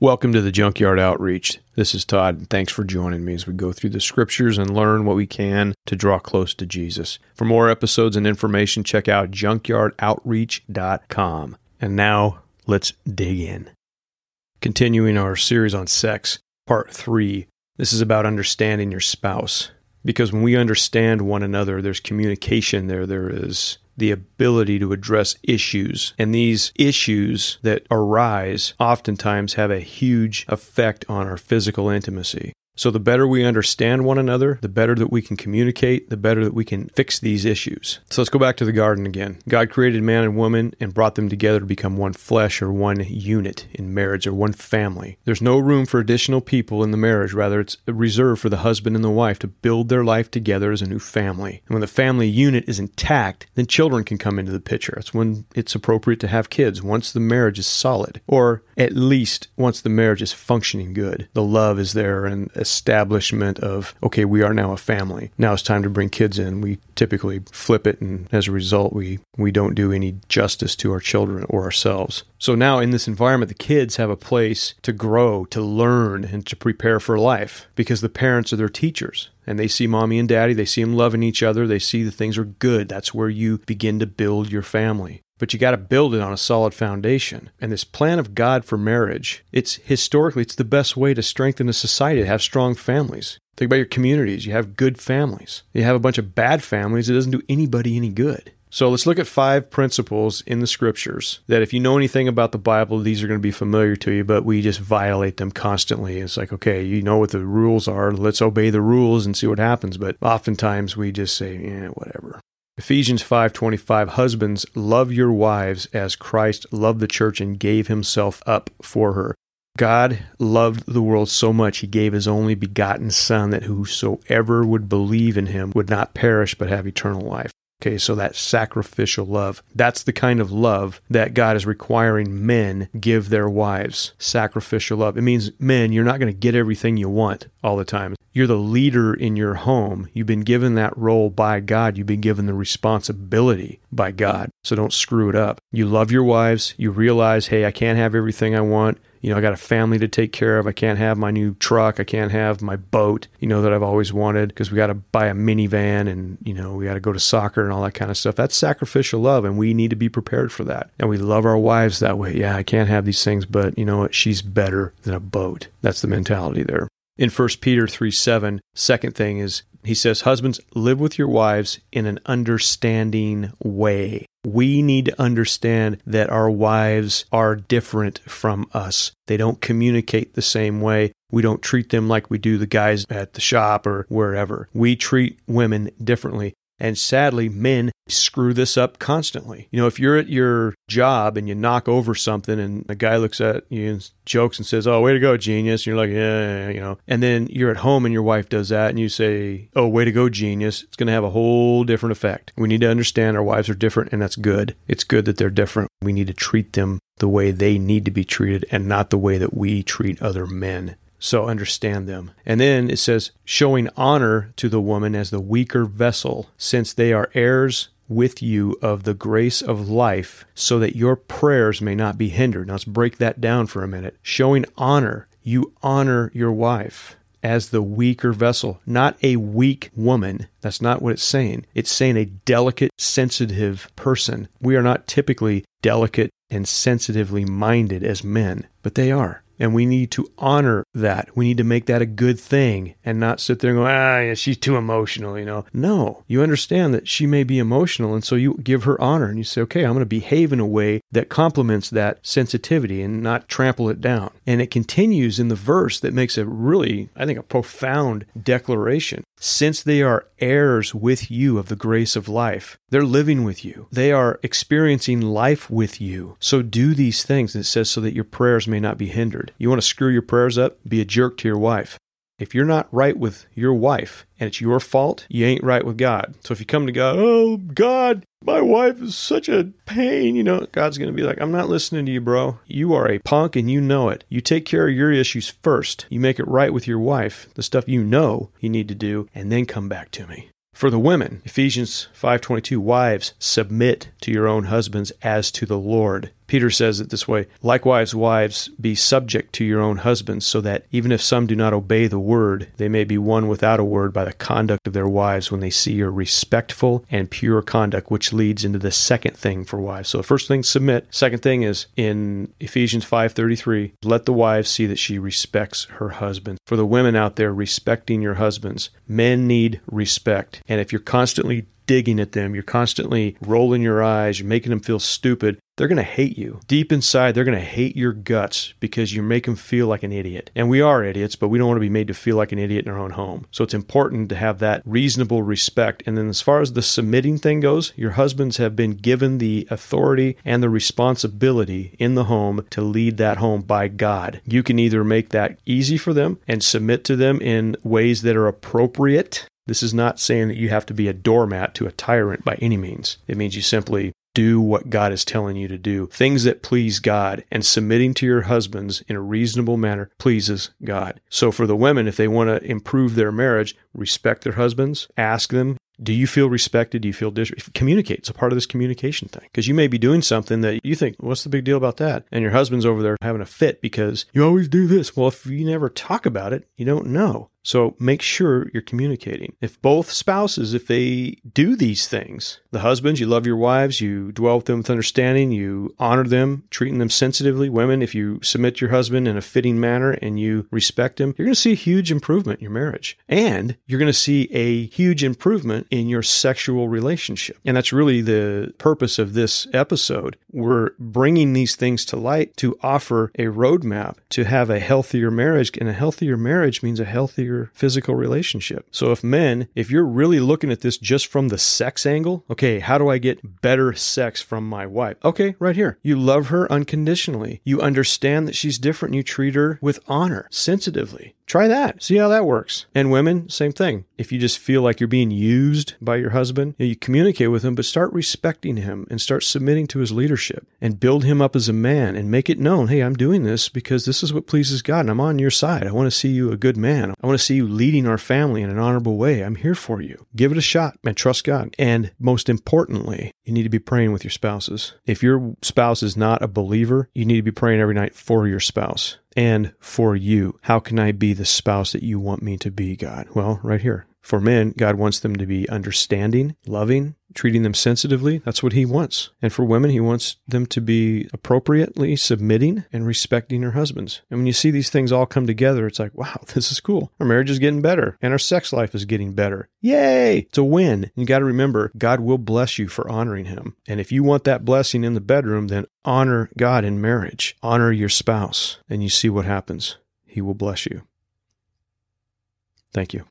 Welcome to the Junkyard Outreach. This is Todd, and thanks for joining me as we go through the scriptures and learn what we can to draw close to Jesus. For more episodes and information, check out junkyardoutreach.com. And now, let's dig in. Continuing our series on sex, part three. This is about understanding your spouse. Because when we understand one another, there's communication there, there is the ability to address issues. And these issues that arise oftentimes have a huge effect on our physical intimacy. So, the better we understand one another, the better that we can communicate, the better that we can fix these issues. So, let's go back to the garden again. God created man and woman and brought them together to become one flesh or one unit in marriage or one family. There's no room for additional people in the marriage, rather, it's reserved for the husband and the wife to build their life together as a new family. And when the family unit is intact, then children can come into the picture. That's when it's appropriate to have kids, once the marriage is solid, or at least once the marriage is functioning good. The love is there and establishment of, okay, we are now a family. Now it's time to bring kids in. We typically flip it, and as a result, we, we don't do any justice to our children or ourselves. So now in this environment, the kids have a place to grow, to learn, and to prepare for life because the parents are their teachers and they see mommy and daddy, they see them loving each other, they see the things are good. That's where you begin to build your family but you got to build it on a solid foundation. And this plan of God for marriage, it's historically it's the best way to strengthen a society to have strong families. Think about your communities. You have good families. You have a bunch of bad families, it doesn't do anybody any good. So let's look at five principles in the scriptures that if you know anything about the Bible, these are going to be familiar to you, but we just violate them constantly. It's like, okay, you know what the rules are. Let's obey the rules and see what happens. But oftentimes we just say, whatever. Ephesians 5:25 Husbands love your wives as Christ loved the church and gave himself up for her. God loved the world so much he gave his only begotten son that whosoever would believe in him would not perish but have eternal life. Okay, so that sacrificial love. That's the kind of love that God is requiring men give their wives. Sacrificial love. It means, men, you're not going to get everything you want all the time. You're the leader in your home. You've been given that role by God. You've been given the responsibility by God. So don't screw it up. You love your wives. You realize, hey, I can't have everything I want you know, I got a family to take care of. I can't have my new truck. I can't have my boat, you know, that I've always wanted because we got to buy a minivan and, you know, we got to go to soccer and all that kind of stuff. That's sacrificial love and we need to be prepared for that. And we love our wives that way. Yeah, I can't have these things, but you know what? She's better than a boat. That's the mentality there. In 1 Peter 3 7, second thing is he says, Husbands, live with your wives in an understanding way. We need to understand that our wives are different from us. They don't communicate the same way. We don't treat them like we do the guys at the shop or wherever. We treat women differently. And sadly, men screw this up constantly. You know, if you're at your job and you knock over something and a guy looks at you and jokes and says, Oh, way to go, genius. And you're like, yeah, yeah, you know. And then you're at home and your wife does that and you say, Oh, way to go, genius. It's going to have a whole different effect. We need to understand our wives are different and that's good. It's good that they're different. We need to treat them the way they need to be treated and not the way that we treat other men so understand them. And then it says, showing honor to the woman as the weaker vessel, since they are heirs with you of the grace of life, so that your prayers may not be hindered. Now let's break that down for a minute. Showing honor, you honor your wife as the weaker vessel, not a weak woman. That's not what it's saying. It's saying a delicate, sensitive person. We are not typically delicate and sensitively minded as men, but they are. And we need to honor that. We need to make that a good thing and not sit there and go, ah, yeah, she's too emotional, you know. No, you understand that she may be emotional. And so you give her honor and you say, okay, I'm going to behave in a way that complements that sensitivity and not trample it down. And it continues in the verse that makes a really, I think, a profound declaration. Since they are heirs with you of the grace of life, they're living with you. They are experiencing life with you. So do these things. It says so that your prayers may not be hindered. You want to screw your prayers up? Be a jerk to your wife. If you're not right with your wife and it's your fault, you ain't right with God. So if you come to God, oh, God, my wife is such a pain, you know, God's going to be like, I'm not listening to you, bro. You are a punk and you know it. You take care of your issues first. You make it right with your wife, the stuff you know you need to do, and then come back to me. For the women, Ephesians 5:22, wives, submit to your own husbands as to the Lord. Peter says it this way Likewise, wives, be subject to your own husbands, so that even if some do not obey the word, they may be won without a word by the conduct of their wives when they see your respectful and pure conduct, which leads into the second thing for wives. So the first thing, submit. Second thing is in Ephesians 5:33, let the wives see that she respects her husband. For the women out there respecting your husbands, men need respect. And if you're constantly digging at them, you're constantly rolling your eyes, you're making them feel stupid, they're going to hate you. Deep inside, they're going to hate your guts because you make them feel like an idiot. And we are idiots, but we don't want to be made to feel like an idiot in our own home. So it's important to have that reasonable respect. And then, as far as the submitting thing goes, your husbands have been given the authority and the responsibility in the home to lead that home by God. You can either make that easy for them and submit to them in ways that are appropriate this is not saying that you have to be a doormat to a tyrant by any means. It means you simply do what God is telling you to do. Things that please God and submitting to your husbands in a reasonable manner pleases God. So for the women, if they want to improve their marriage, respect their husbands, ask them, do you feel respected? Do you feel dis- communicate? It's a part of this communication thing because you may be doing something that you think, what's the big deal about that? And your husband's over there having a fit because you always do this. Well, if you never talk about it, you don't know. So make sure you're communicating. If both spouses, if they do these things, the husbands, you love your wives, you dwell with them with understanding, you honor them, treating them sensitively. Women, if you submit your husband in a fitting manner and you respect him, you're going to see a huge improvement in your marriage. And you're going to see a huge improvement in your sexual relationship. And that's really the purpose of this episode. We're bringing these things to light to offer a roadmap to have a healthier marriage. And a healthier marriage means a healthier your physical relationship. So if men, if you're really looking at this just from the sex angle, okay, how do I get better sex from my wife? Okay, right here. You love her unconditionally. You understand that she's different. You treat her with honor, sensitively. Try that. See how that works. And women, same thing. If you just feel like you're being used by your husband, you communicate with him, but start respecting him and start submitting to his leadership and build him up as a man and make it known, hey, I'm doing this because this is what pleases God and I'm on your side. I want to see you a good man. I want to see you leading our family in an honorable way. I'm here for you. Give it a shot and trust God. And most importantly, you need to be praying with your spouses. If your spouse is not a believer, you need to be praying every night for your spouse and for you. How can I be the spouse that you want me to be, God? Well, right here. For men, God wants them to be understanding, loving, treating them sensitively. That's what He wants. And for women, He wants them to be appropriately submitting and respecting their husbands. And when you see these things all come together, it's like, wow, this is cool. Our marriage is getting better and our sex life is getting better. Yay! It's a win. You got to remember, God will bless you for honoring Him. And if you want that blessing in the bedroom, then honor God in marriage, honor your spouse, and you see what happens. He will bless you. Thank you.